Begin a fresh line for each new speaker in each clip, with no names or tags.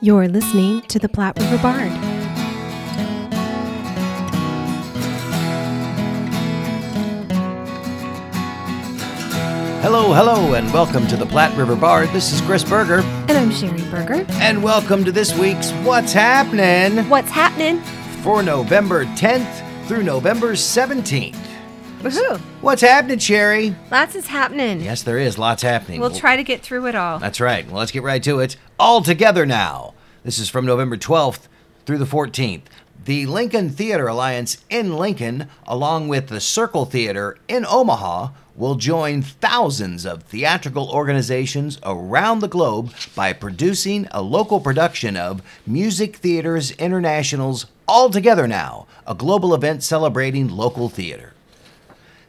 You're listening to the Platte River Bard.
Hello, hello, and welcome to the Platte River Bard. This is Chris Berger,
And I'm Sherry Berger.
and welcome to this week's What's Happening
What's happening?
for November 10th through November 17th.
Woohoo!
What's happening, Sherry?
Lots is happening.
Yes, there is lots happening.
We'll try to get through it all.
That's right. Well, let's get right to it. All together now. This is from November 12th through the 14th. The Lincoln Theater Alliance in Lincoln, along with the Circle Theater in Omaha, will join thousands of theatrical organizations around the globe by producing a local production of Music Theaters International's All Together Now, a global event celebrating local theater.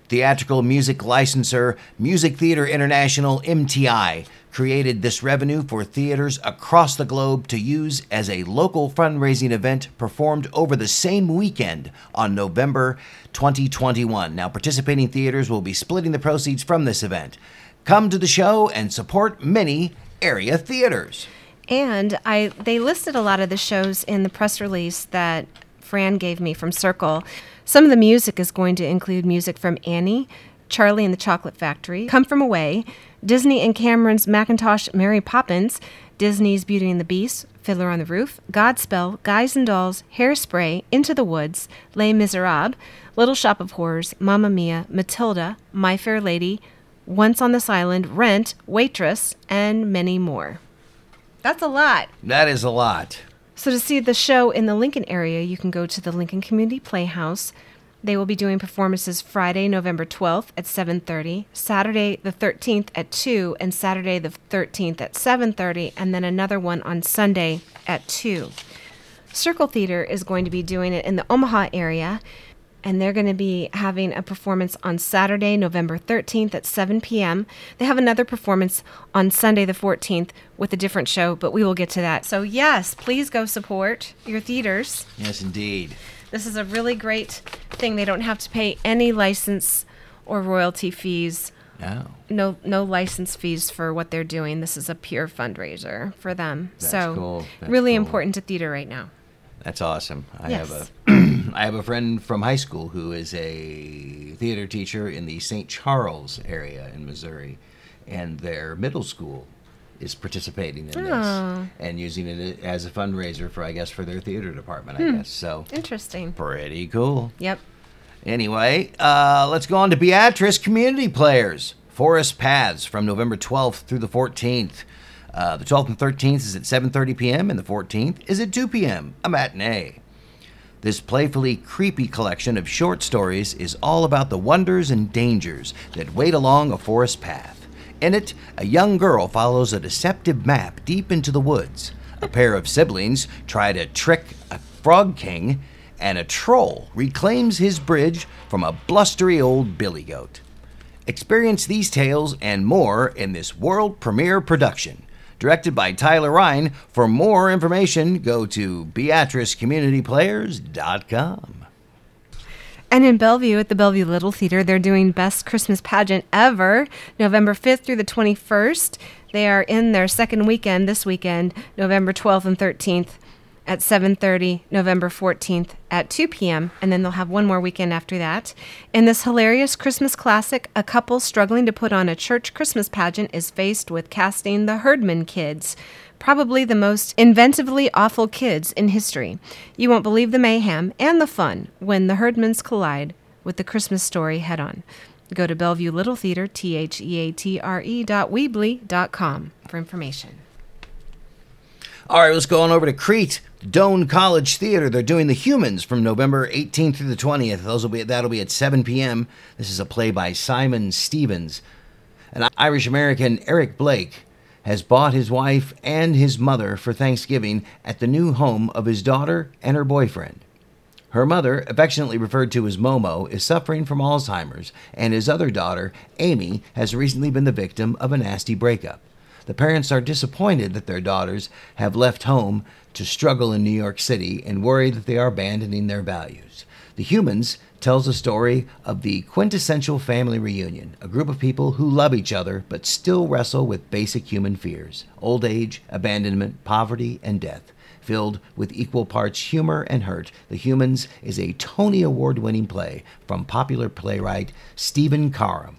Theatrical music licensor Music Theater International MTI created this revenue for theaters across the globe to use as a local fundraising event performed over the same weekend on November 2021. Now, participating theaters will be splitting the proceeds from this event. Come to the show and support many area theaters.
And I they listed a lot of the shows in the press release that Fran gave me from Circle. Some of the music is going to include music from Annie, Charlie and the Chocolate Factory, Come From Away, Disney and Cameron's Mackintosh Mary Poppins, Disney's Beauty and the Beast, Fiddler on the Roof, Godspell, Guys and Dolls, Hairspray, Into the Woods, Les Miserables, Little Shop of Horrors, Mamma Mia, Matilda, My Fair Lady, Once on This Island, Rent, Waitress, and many more. That's a lot.
That is a lot.
So to see the show in the Lincoln area, you can go to the Lincoln Community Playhouse. They will be doing performances Friday, November 12th at 7:30, Saturday the 13th at 2, and Saturday the 13th at 7:30, and then another one on Sunday at 2. Circle Theater is going to be doing it in the Omaha area, and they're going to be having a performance on Saturday, November 13th at 7 p.m. They have another performance on Sunday, the 14th, with a different show, but we will get to that. So, yes, please go support your theaters.
Yes, indeed.
This is a really great thing. They don't have to pay any license or royalty fees.
No.
No, no license fees for what they're doing. This is a pure fundraiser for them.
That's
so,
cool.
Really
cool.
important to theater right now.
That's awesome. I
Yes.
have a I have a friend from high school who is a theater teacher in the St. Charles area in Missouri, and their middle school is participating in this
Oh.
and using it as a fundraiser for I guess for their theater department.
Hmm.
I guess so.
Interesting.
Pretty cool.
Yep.
Anyway, uh, let's go on to Beatrice Community Players. Forest Paths from November 12th through the 14th. Uh, the 12th and 13th is at 7:30 p.m. and the 14th is at 2 p.m. A matinee. This playfully creepy collection of short stories is all about the wonders and dangers that wait along a forest path. In it, a young girl follows a deceptive map deep into the woods. A pair of siblings try to trick a frog king, and a troll reclaims his bridge from a blustery old billy goat. Experience these tales and more in this world premiere production. Directed by Tyler Ryan. For more information, go to BeatriceCommunityPlayers.com.
And in Bellevue at the Bellevue Little Theater, they're doing Best Christmas Pageant Ever, November 5th through the 21st. They are in their second weekend this weekend, November 12th and 13th at 7:30, November 14th at 2 p.m., and then they'll have one more weekend after that. In this hilarious Christmas classic, a couple struggling to put on a church Christmas pageant is faced with casting the Herdman Kids probably the most inventively awful kids in history. You won't believe the mayhem and the fun when the Herdmans collide with the Christmas story head on. Go to Bellevue Little Theater, T H E A T R E dot Weebly dot com for information.
All right, let's go on over to Crete. Doane College Theater. They're doing The Humans from November 18th through the 20th. Those will be that'll be at 7 p.m. This is a play by Simon Stevens. An Irish American, Eric Blake, has bought his wife and his mother for Thanksgiving at the new home of his daughter and her boyfriend. Her mother, affectionately referred to as Momo, is suffering from Alzheimer's, and his other daughter, Amy, has recently been the victim of a nasty breakup. The parents are disappointed that their daughters have left home to struggle in New York City and worry that they are abandoning their values. The Humans tells the story of the quintessential family reunion, a group of people who love each other but still wrestle with basic human fears old age, abandonment, poverty, and death. Filled with equal parts humor and hurt, The Humans is a Tony Award winning play from popular playwright Stephen Karam.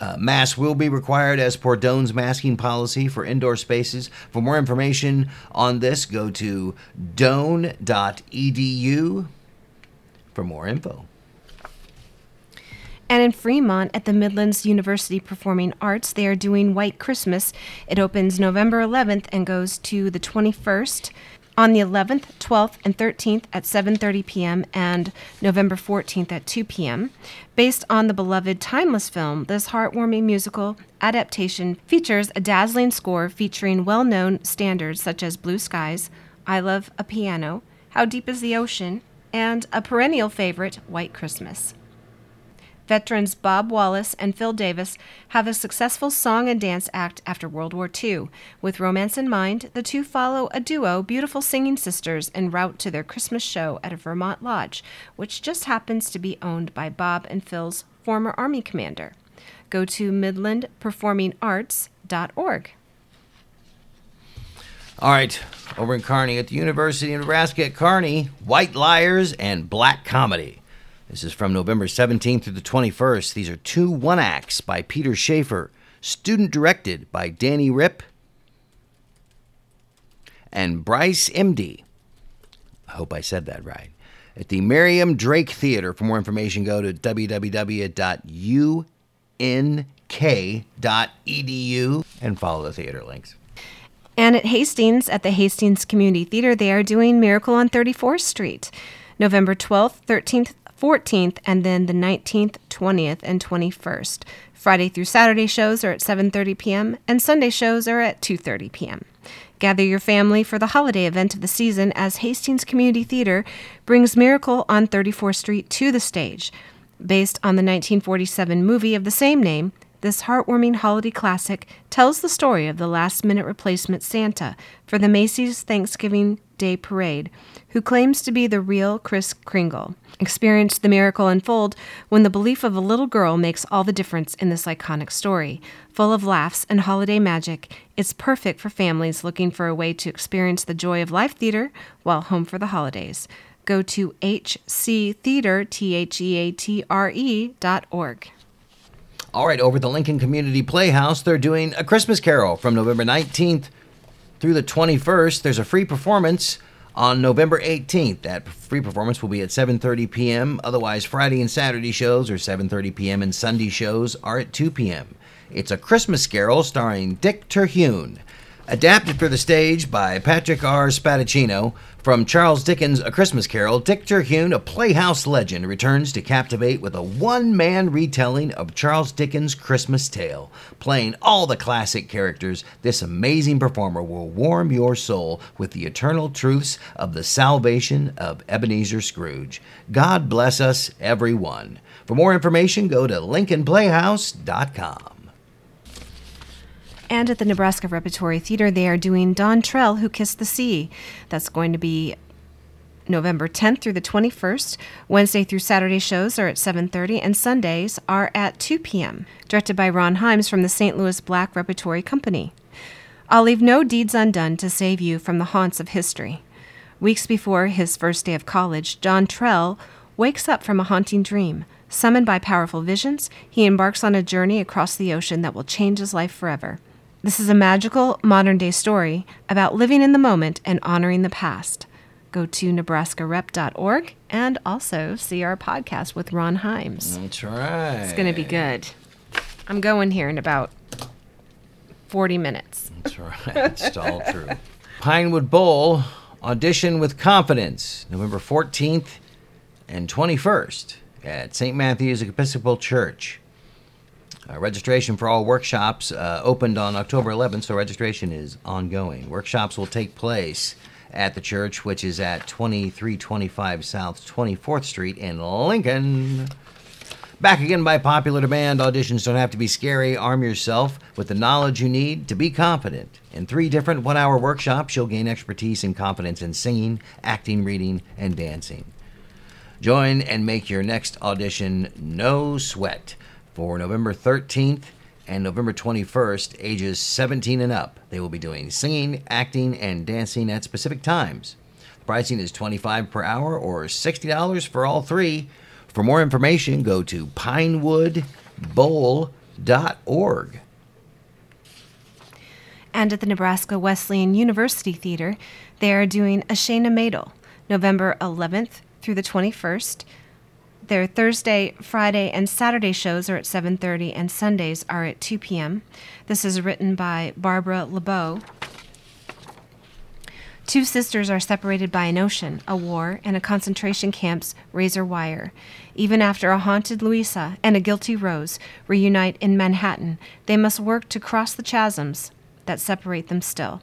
Uh, mask will be required as per Doane's masking policy for indoor spaces. For more information on this, go to doane.edu for more info.
And in Fremont at the Midlands University Performing Arts, they are doing White Christmas. It opens November 11th and goes to the 21st on the 11th, 12th, and 13th at 7:30 p.m. and November 14th at 2 p.m. Based on the beloved timeless film, this heartwarming musical adaptation features a dazzling score featuring well-known standards such as Blue Skies, I Love a Piano, How Deep is the Ocean, and a perennial favorite, White Christmas. Veterans Bob Wallace and Phil Davis have a successful song and dance act after World War II. With romance in mind, the two follow a duo, beautiful singing sisters, en route to their Christmas show at a Vermont lodge, which just happens to be owned by Bob and Phil's former Army commander. Go to midlandperformingarts.org.
All right, over in Kearney at the University of Nebraska at Kearney, White Liars and Black Comedy. This is from November 17th through the 21st. These are two one acts by Peter Shaffer, student directed by Danny Rip and Bryce Imdy. I hope I said that right. At the Miriam Drake Theater. For more information, go to www.unk.edu and follow the theater links.
And at Hastings, at the Hastings Community Theater, they are doing Miracle on 34th Street. November 12th, 13th, 14th, and then the 19th, 20th, and 21st. Friday through Saturday shows are at 7:30 p.m. and Sunday shows are at 2:30 p.m. Gather your family for the holiday event of the season as Hastings Community Theater brings Miracle on 34th Street to the stage. Based on the 1947 movie of the same name, this heartwarming holiday classic tells the story of the last minute replacement Santa for the Macy's Thanksgiving Day Parade, who claims to be the real Kris Kringle. Experience the miracle unfold when the belief of a little girl makes all the difference in this iconic story. Full of laughs and holiday magic, it's perfect for families looking for a way to experience the joy of live theater while home for the holidays. Go to hctheater, T-H-E-A-T-R-E dot org.
All right, over the Lincoln Community Playhouse, they're doing A Christmas Carol from November 19th through the 21st. There's a free performance on November 18th. That free performance will be at 7:30 p.m. Otherwise, Friday and Saturday shows are 7:30 p.m. and Sunday shows are at 2 p.m. It's a Christmas Carol starring Dick Terhune. Adapted for the stage by Patrick R. Spadaccino from Charles Dickens' A Christmas Carol, Dick Terhune, a Playhouse legend, returns to captivate with a one man retelling of Charles Dickens' Christmas Tale. Playing all the classic characters, this amazing performer will warm your soul with the eternal truths of the salvation of Ebenezer Scrooge. God bless us, everyone. For more information, go to LincolnPlayhouse.com.
And at the Nebraska Repertory Theater, they are doing Dontrell, Who Kissed the Sea. That's going to be November 10th through the 21st. Wednesday through Saturday shows are at 7:30 and Sundays are at 2 p.m. Directed by Ron Himes from the St. Louis Black Repertory Company. I'll leave no deeds undone to save you from the haunts of history. Weeks before his first day of college, Dontrell wakes up from a haunting dream. Summoned by powerful visions, he embarks on a journey across the ocean that will change his life forever. This is a magical modern day story about living in the moment and honoring the past. Go to nebraskarep.org and also see our podcast with Ron Himes.
That's right.
It's going to be good. I'm going here in about 40 minutes.
That's right. It's all true. Pinewood Bowl audition with confidence, November 14th and 21st at St. Matthew's Episcopal Church. Uh, registration for all workshops uh, opened on October 11th, so registration is ongoing. Workshops will take place at the church, which is at 2325 South 24th Street in Lincoln. Back again by popular demand. Auditions don't have to be scary. Arm yourself with the knowledge you need to be confident. In three different one hour workshops, you'll gain expertise and confidence in singing, acting, reading, and dancing. Join and make your next audition no sweat for November 13th and November 21st, ages 17 and up. They will be doing singing, acting, and dancing at specific times. Pricing is 25 per hour or $60 for all three. For more information, go to pinewoodbowl.org.
And at the Nebraska Wesleyan University Theater, they are doing A Shayna Maidel, November 11th through the 21st. Their Thursday, Friday, and Saturday shows are at 7:30 and Sundays are at 2 p.m. This is written by Barbara Lebow. Two sisters are separated by an ocean, a war, and a concentration camp's razor wire. Even after a haunted Louisa and a guilty Rose reunite in Manhattan, they must work to cross the chasms that separate them still.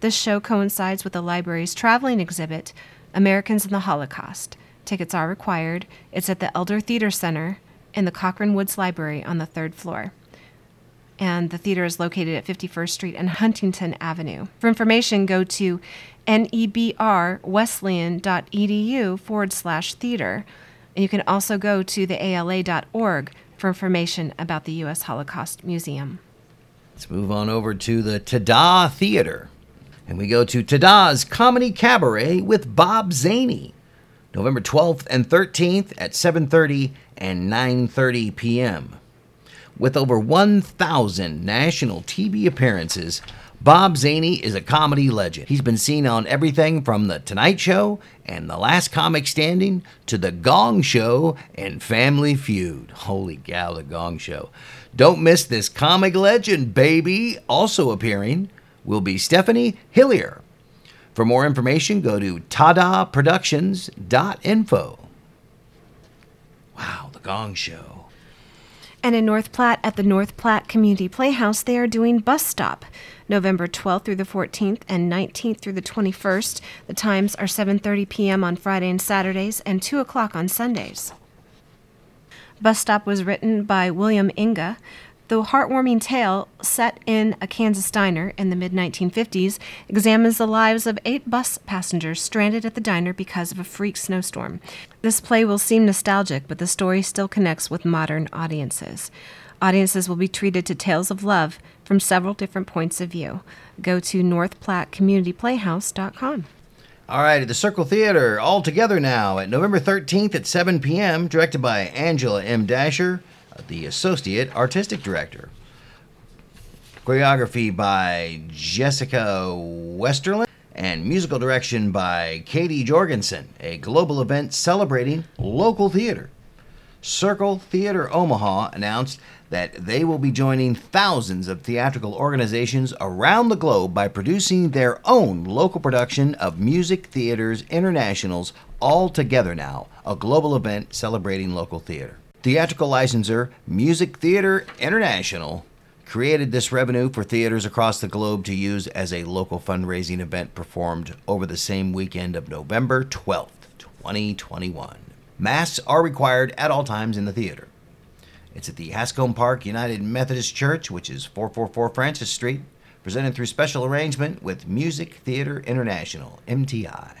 This show coincides with the library's traveling exhibit, Americans in the Holocaust. Tickets are required. It's at the Elder Theater Center in the Cochrane Woods Library on the third floor. And the theater is located at 51st Street and Huntington Avenue. For information, go to nebrwesleyan.edu forward slash theater. And you can also go to the ala.org for information about the U.S. Holocaust Museum.
Let's move on over to the Tada Theater. And we go to Tada's Comedy Cabaret with Bob Zaney. November 12th and 13th at 7:30 and 9:30 p.m. With over 1,000 national TV appearances, Bob Zaney is a comedy legend. He's been seen on everything from The Tonight Show and The Last Comic Standing to The Gong Show and Family Feud. Holy cow, The Gong Show. Don't miss this comic legend, baby. Also appearing will be Stephanie Hillier. For more information, go to tadaproductions.info. Wow, The Gong Show.
And in North Platte at the North Platte Community Playhouse, they are doing Bus Stop, November 12th through the 14th and 19th through the 21st. The times are 7:30 p.m. on Friday and Saturdays and 2 o'clock on Sundays. Bus Stop was written by William Inge. The heartwarming tale, set in a Kansas diner in the mid 1950s, examines the lives of eight bus passengers stranded at the diner because of a freak snowstorm. This play will seem nostalgic, but the story still connects with modern audiences. Audiences will be treated to tales of love from several different points of view. Go to northplattecommunityplayhouse.com.
All right, at the Circle Theater, all together now at November 13th at 7 p.m., directed by Angela M. Dasher the Associate Artistic Director. Choreography by Jessica Westerland and musical direction by Katie Jorgensen, a global event celebrating local theater. Circle Theater Omaha announced that they will be joining thousands of theatrical organizations around the globe by producing their own local production of Music Theaters International's All Together Now, a global event celebrating local theater. Theatrical licensor Music Theater International created this revenue for theaters across the globe to use as a local fundraising event performed over the same weekend of November 12th, 2021. Masks are required at all times in the theater. It's at the Hanscom Park United Methodist Church, which is 444 Francis Street, presented through special arrangement with Music Theater International, MTI.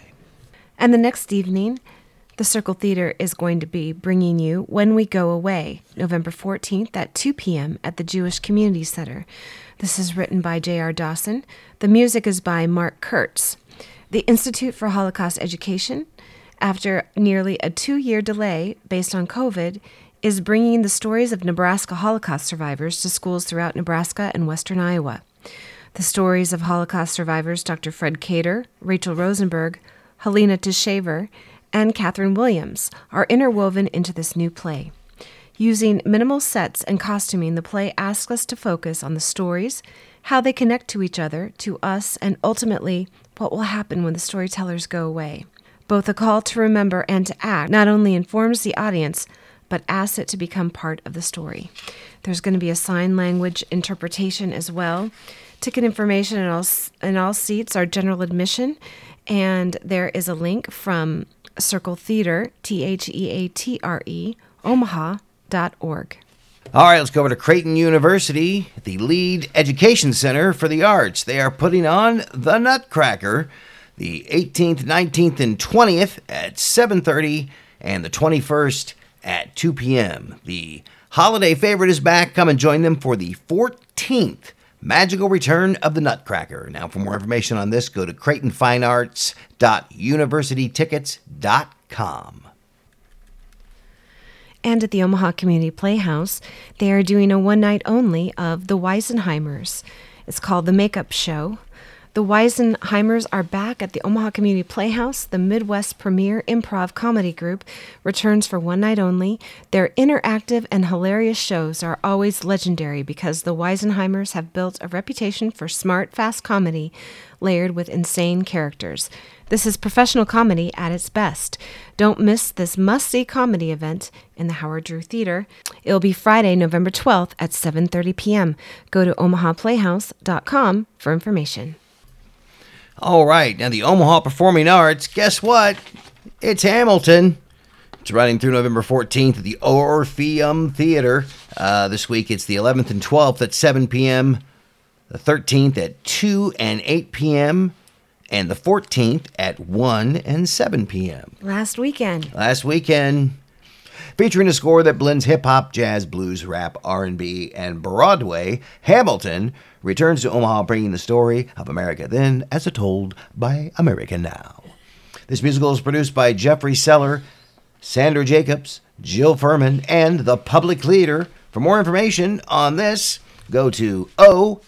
And the next evening, the Circle Theater is going to be bringing you When We Go Away, November 14th at 2 p.m. at the Jewish Community Center. This is written by J.R. Dawson. The music is by Mark Kurtz. The Institute for Holocaust Education, after nearly a two year delay based on COVID, is bringing the stories of Nebraska Holocaust survivors to schools throughout Nebraska and western Iowa. The stories of Holocaust survivors Dr. Fred Cater, Rachel Rosenberg, Helena Teshaver, and Catherine Williams are interwoven into this new play. Using minimal sets and costuming, the play asks us to focus on the stories, how they connect to each other, to us, and ultimately, what will happen when the storytellers go away. Both a call to remember and to act not only informs the audience, but asks it to become part of the story. There's going to be a sign language interpretation as well. Ticket information and all, and all seats are general admission, and there is a link from Circle Theater, T H E A T R E, omaha.org.
All right, let's go over to Creighton University, the Lied education center for the arts. They are putting on the Nutcracker the 18th, 19th, and 20th at 7:30 and the 21st at 2 p.m. The holiday favorite is back. Come and join them for the 14th Magical Return of the Nutcracker. Now, for more information on this, go to CreightonFineArts.UniversityTickets.com.
And at the Omaha Community Playhouse, they are doing a one night only of The Weisenheimers. It's called The Makeup Show. The Weisenheimers are back at the Omaha Community Playhouse. The Midwest premier improv comedy group returns for one night only. Their interactive and hilarious shows are always legendary because the Weisenheimers have built a reputation for smart, fast comedy layered with insane characters. This is professional comedy at its best. Don't miss this must see comedy event in the Howard Drew Theater. It'll be Friday, November 12th at 7:30 p.m. Go to omahaplayhouse.com for information.
All right, now the Omaha Performing Arts, guess what? It's Hamilton. It's running through November 14th at the Orpheum Theater. Uh, this week it's the 11th and 12th at 7 p.m., the 13th at 2 and 8 p.m., and the 14th at 1 and 7 p.m.
Last weekend.
Last weekend, featuring a score that blends hip hop, jazz, blues, rap, R&B, and Broadway, Hamilton returns to Omaha bringing the story of America then as it told by America now. This musical is produced by Jeffrey Seller, Sander Jacobs, Jill Furman, and the Public Theater. For more information on this, go to o-pa.org.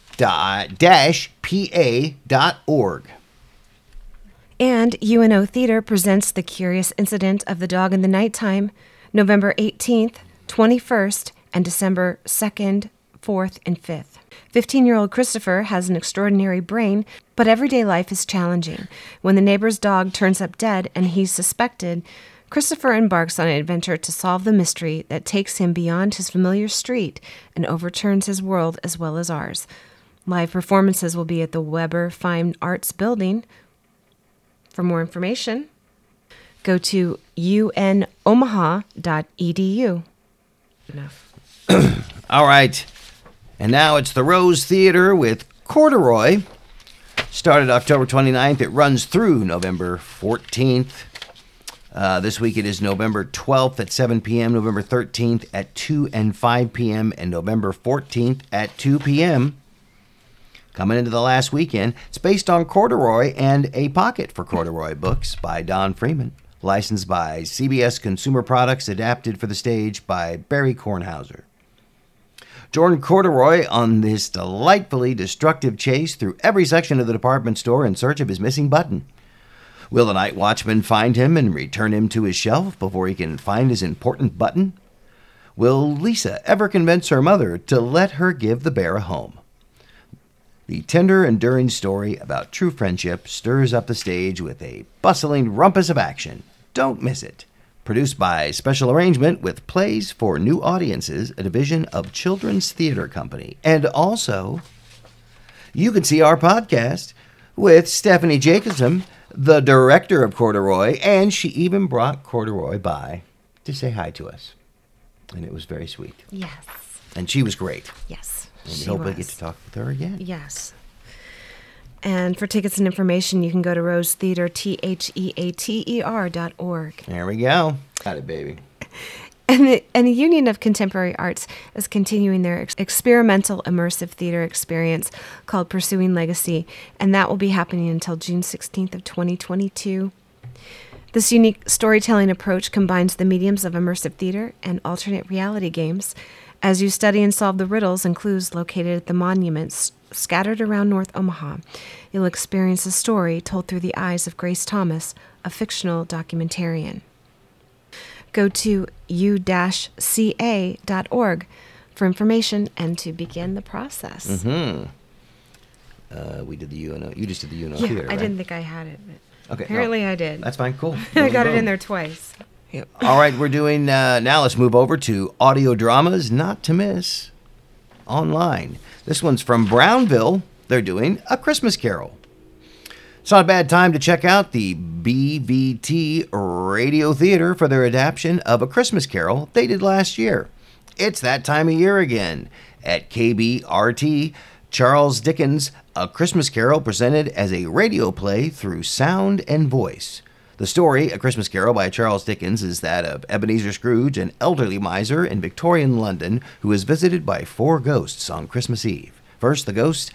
And UNO Theater presents The Curious Incident of the Dog in the Nighttime, November 18th, 21st, and December 2nd, 4th, and 5th. 15 year old Christopher has an extraordinary brain, but everyday life is challenging. When the neighbor's dog turns up dead and he's suspected, Christopher embarks on an adventure to solve the mystery that takes him beyond his familiar street and overturns his world as well as ours. Live performances will be at the Weber Fine Arts Building. For more information, go to unomaha.edu. Enough.
All right. And now it's the Rose Theater with Corduroy. Started October 29th. It runs through November 14th. Uh, this week it is November 12th at 7 p.m., November 13th at 2 and 5 p.m., and November 14th at 2 p.m. Coming into the last weekend, it's based on Corduroy and A Pocket for Corduroy books by Don Freeman, licensed by CBS Consumer Products, adapted for the stage by Barry Kornhauser. Jordan Corduroy on this delightfully destructive chase through every section of the department store in search of his missing button. Will the night watchman find him and return him to his shelf before he can find his important button? Will Lisa ever convince her mother to let her give the bear a home? The tender, enduring story about true friendship stirs up the stage with a bustling rumpus of action. Don't miss it. Produced by Special Arrangement with Plays for New Audiences, a division of Children's Theater Company. And also, you can see our podcast with Stephanie Jacobson, the director of Corduroy, and she even brought Corduroy by to say hi to us. And it was very sweet.
Yes.
And she was great.
Yes.
And we hope we get to talk with her again.
Yes. And for tickets and information, you can go to Rose Theater, T H E A T E R dot org.
There we go. Got it, baby.
And the, and the Union of Contemporary Arts is continuing their ex- experimental immersive theater experience called Pursuing Legacy, and that will be happening until June 16th of 2022. This unique storytelling approach combines the mediums of immersive theater and alternate reality games as you study and solve the riddles and clues located at the monuments scattered around North Omaha. You'll experience a story told through the eyes of Grace Thomas, a fictional documentarian. Go to u-ca.org for information and to begin the process.
Mm-hmm. Uh, we did the UNO. You just did the UNO
Yeah,
theater,
I
right?
didn't think I had it. But
Okay. no,
apparently I did.
That's fine. Cool.
I got it in there twice. Yep.
All right, we're doing uh, now. Let's move over to audio dramas not to miss online. This one's from Brownville. They're doing a Christmas Carol. It's not a bad time to check out the BVT Radio Theater for their adaptation of A Christmas Carol they did last year. It's that time of year again. At KBRT, Charles Dickens' A Christmas Carol presented as a radio play through sound and voice. The story, A Christmas Carol by Charles Dickens, is that of Ebenezer Scrooge, an elderly miser in Victorian London who is visited by four ghosts on Christmas Eve. First, the ghost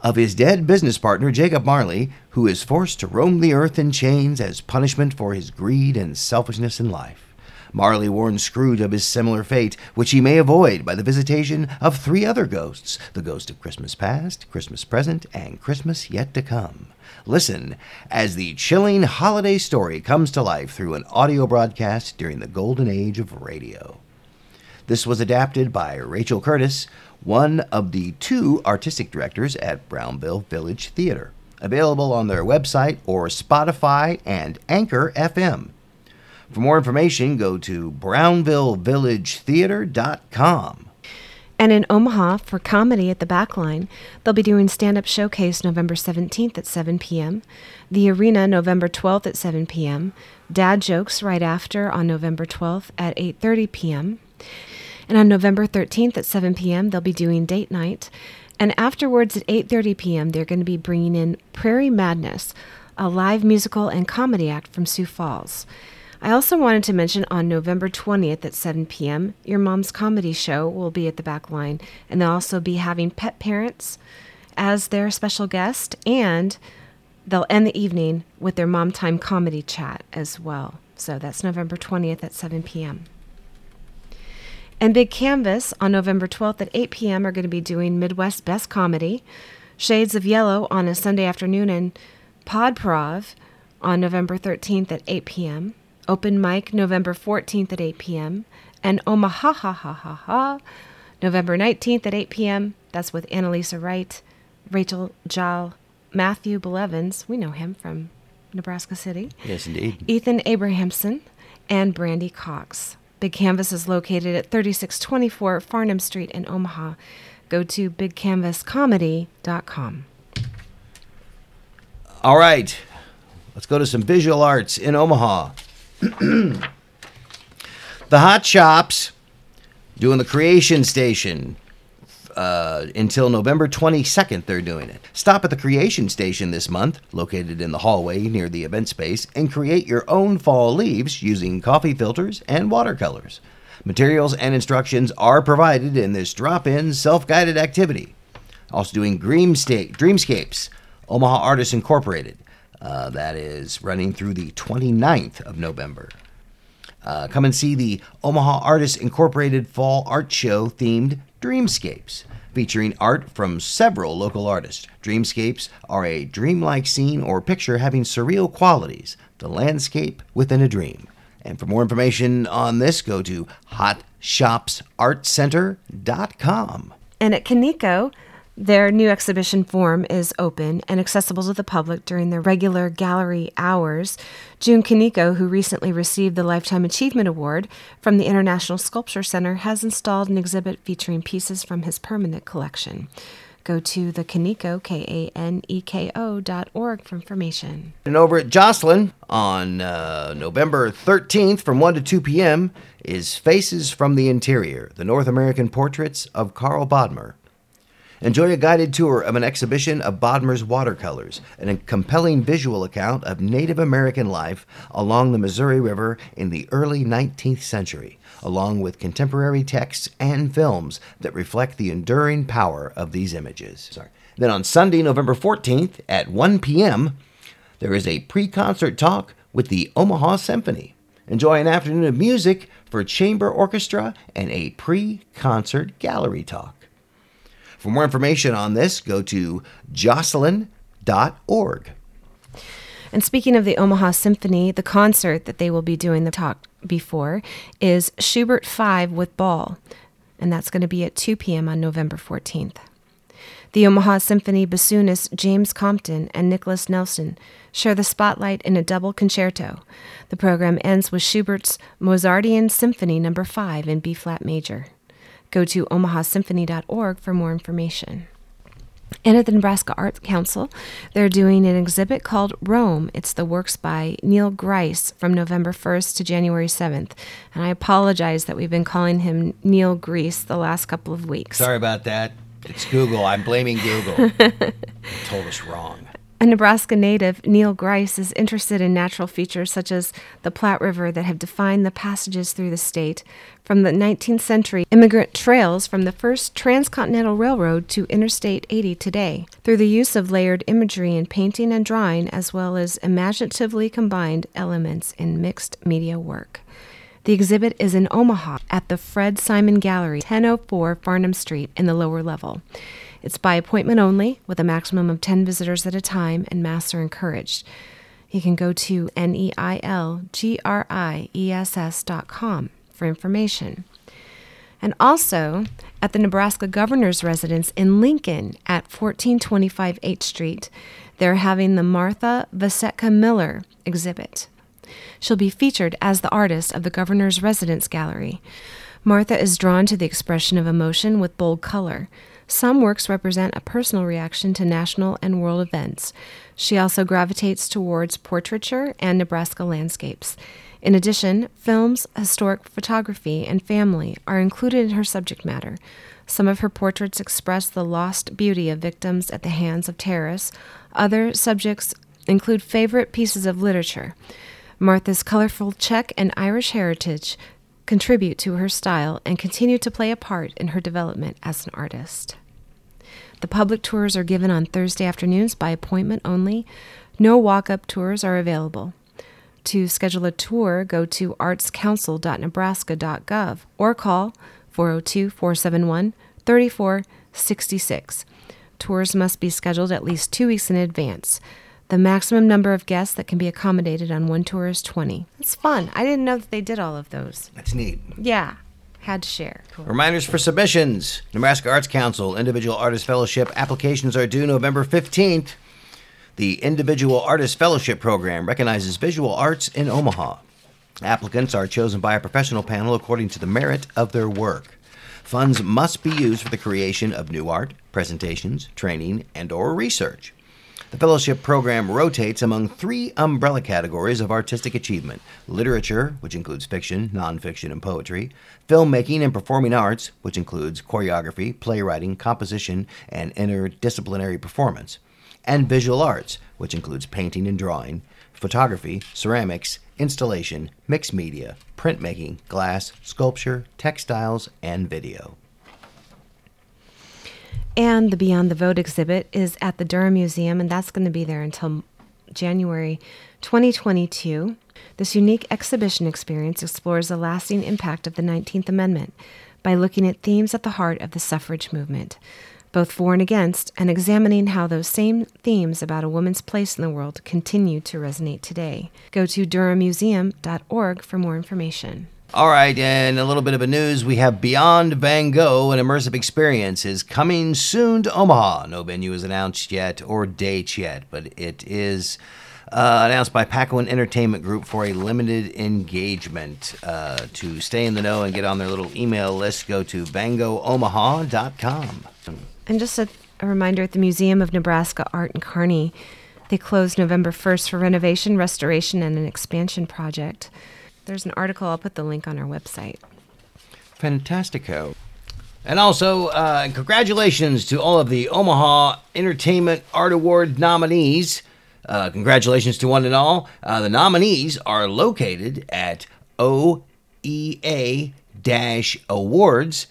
of his dead business partner, Jacob Marley, who is forced to roam the earth in chains as punishment for his greed and selfishness in life. Marley warns Scrooge of his similar fate, which he may avoid by the visitation of three other ghosts the ghost of Christmas past, Christmas present, and Christmas yet to come. Listen as the chilling holiday story comes to life through an audio broadcast during the golden age of radio. This was adapted by Rachel Curtis, one of the two artistic directors at Brownville Village Theater. Available on their website or Spotify and Anchor FM. For more information, go to brownvillevillagetheater.com.
And in Omaha, for comedy at the Backline, they'll be doing Stand Up Showcase November 17th at 7 p.m., The Arena November 12th at 7 p.m., Dad Jokes right after on November 12th at 8.30 p.m., and on November 13th at 7 p.m., they'll be doing Date Night, and afterwards at 8.30 p.m., they're going to be bringing in Prairie Madness, a live musical and comedy act from Sioux Falls. I also wanted to mention on November 20th at 7 p.m., Your Mom's Comedy Show will be at the back line, and they'll also be having pet parents as their special guest, and they'll end the evening with their Mom Time comedy chat as well. So that's November 20th at 7 p.m. And Big Canvas on November 12th at 8 p.m. are going to be doing Midwest Best Comedy, Shades of Yellow on a Sunday afternoon, and Podprov on November 13th at 8 p.m. Open mic November 14th at 8 p.m. and Omaha ha ha ha ha November 19th at 8 p.m. That's with Annalisa Wright, Rachel Jal, Matthew Belevins. We know him from Nebraska City.
Yes, indeed.
Ethan Abrahamson and Brandy Cox. Big Canvas is located at 3624 Farnam Street in Omaha. Go to bigcanvascomedy.com.
All right, let's go to some visual arts in Omaha. The Hot Shops doing the Creation Station. Uh, until November 22nd, they're doing it. Stop at the Creation Station this month, located in the hallway near the event space, and create your own fall leaves using coffee filters and watercolors. Materials and instructions are provided in this drop in self guided activity. Also doing Dreamsta- Dreamscapes, Omaha Artists Incorporated. Uh, that is running through the 29th of November. Uh, come and see the Omaha Artists Incorporated Fall Art Show themed Dreamscapes, featuring art from several local artists. Dreamscapes are a dreamlike scene or picture having surreal qualities, the landscape within a dream. And for more information on this, go to hotshopsartcenter.com.
And at Kaneko, their new exhibition form is open and accessible to the public during their regular gallery hours. Jun Kaneko, who recently received the Lifetime Achievement Award from the International Sculpture Center, has installed an exhibit featuring pieces from his permanent collection. Go to the Kaneko, K A N E K O dot org for information.
And over at Joslyn on uh, November 13th from 1 to 2 p.m. is Faces from the Interior, the North American portraits of Karl Bodmer. Enjoy a guided tour of an exhibition of Bodmer's watercolors and a compelling visual account of Native American life along the Missouri River in the early 19th century, along with contemporary texts and films that reflect the enduring power of these images. Sorry. Then on Sunday, November 14th at 1 p.m., there is a pre concert talk with the Omaha Symphony. Enjoy an afternoon of music for chamber orchestra and a pre concert gallery talk. For more information on this, go to joslyn.org.
And speaking of the Omaha Symphony, the concert that they will be doing the talk before is Schubert 5 with Ball, and that's going to be at 2 p.m. on November 14th. The Omaha Symphony bassoonists James Compton and Nicholas Nelson share the spotlight in a double concerto. The program ends with Schubert's Mozartian Symphony No. 5 in B flat major. Go to omahasymphony.org for more information. And at the Nebraska Arts Council, they're doing an exhibit called Rome. It's the works by Neil Griess from November 1st to January 7th. And I apologize that we've been calling him Neil Grease the last couple of weeks.
Sorry about that. It's Google. I'm blaming Google. told us wrong.
A Nebraska native, Neil Griess, is interested in natural features such as the Platte River that have defined the passages through the state, from the 19th century immigrant trails from the first transcontinental railroad to Interstate 80 today, through the use of layered imagery in painting and drawing, as well as imaginatively combined elements in mixed media work. The exhibit is in Omaha at the Fred Simon Gallery, 1004 Farnam Street, in the lower level. It's by appointment only, with a maximum of 10 visitors at a time, and masks are encouraged. You can go to neilgriess.com for information. And also at the Nebraska Governor's Residence in Lincoln at 1425 H Street, they're having the Martha Vasetka Miller exhibit. She'll be featured as the artist of the Governor's Residence Gallery. Martha is drawn to the expression of emotion with bold color. Some works represent a personal reaction to national and world events. She also gravitates towards portraiture and Nebraska landscapes. In addition, films, historic photography, and family are included in her subject matter. Some of her portraits express the lost beauty of victims at the hands of terrorists. Other subjects include favorite pieces of literature. Martha's colorful Czech and Irish heritage contribute to her style and continue to play a part in her development as an artist. The public tours are given on Thursday afternoons by appointment only. No walk up tours are available. To schedule a tour, go to artscouncil.nebraska.gov or call 402 471 3466. Tours must be scheduled at least two weeks in advance. The maximum number of guests that can be accommodated on one tour is 20. It's fun. I didn't know that they did all of those.
That's neat.
Yeah, had to share. Cool.
Reminders for submissions Nebraska Arts Council Individual Artist Fellowship applications are due November 15th. The Individual Artist Fellowship Program recognizes visual arts in Omaha. Applicants are chosen by a professional panel according to the merit of their work. Funds must be used for the creation of new art, presentations, training, and or research. The fellowship program rotates among three umbrella categories of artistic achievement literature, which includes fiction, nonfiction, and poetry, filmmaking and performing arts, which includes choreography, playwriting, composition, and interdisciplinary performance, and visual arts, which includes painting and drawing, photography, ceramics, installation, mixed media, printmaking, glass, sculpture, textiles, and video.
And the Beyond the Vote exhibit is at the Durham Museum, and that's going to be there until January 2022. This unique exhibition experience explores the lasting impact of the 19th Amendment by looking at themes at the heart of the suffrage movement, both for and against, and examining how those same themes about a woman's place in the world continue to resonate today. Go to durhammuseum.org for more information.
All right, and a little bit of a news. We have Beyond Van Gogh, an immersive experience, is coming soon to Omaha. No venue is announced yet or date yet, but it is uh, announced by Paquin Entertainment Group for a limited engagement. Uh, to stay in the know and get on their little email list, go to vangoghomaha.com.
And just a, a reminder at the Museum of Nebraska Art in Kearney, they closed November 1st for renovation, restoration, and an expansion project. There's an article, I'll put the link on our website.
Fantastico. And also, uh, congratulations to all of the Omaha Entertainment Art Award nominees. Uh, congratulations to one and all. Uh, the nominees are located at oea awards.org.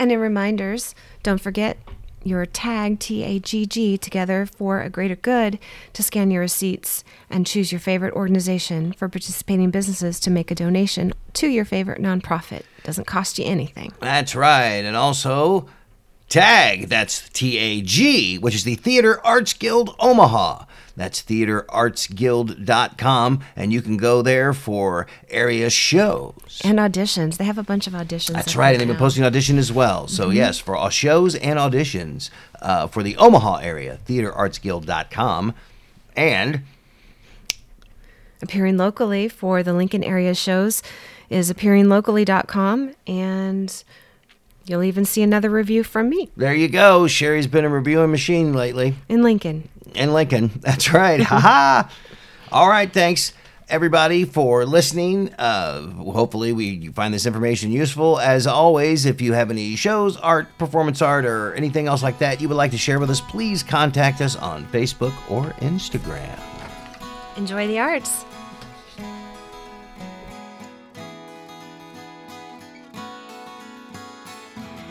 And in reminders, don't forget your tag TAGG together for a greater good to scan your receipts and choose your favorite organization for participating businesses to make a donation to your favorite nonprofit. Doesn't cost you anything.
That's right. And also, TAG, that's T A G, which is the Theater Arts Guild Omaha. That's theaterartsguild.com, and you can go there for area shows.
And auditions. They have a bunch of auditions.
That's right, and they've been posting audition as well. So, mm-hmm. yes, for all shows and auditions uh, for the Omaha area, theaterartsguild.com. And
appearing locally for the Lincoln area shows is appearinglocally.com and you'll even see another review from me.
There you go. Sherry's been a reviewing machine lately.
In Lincoln
in Lincoln. That's right. Ha ha. All right, thanks. everybody for listening. Uh, hopefully, we you find this information useful. As always, if you have any shows, art, performance art, or anything else like that you would like to share with us, please contact us on Facebook or Instagram.
Enjoy the arts.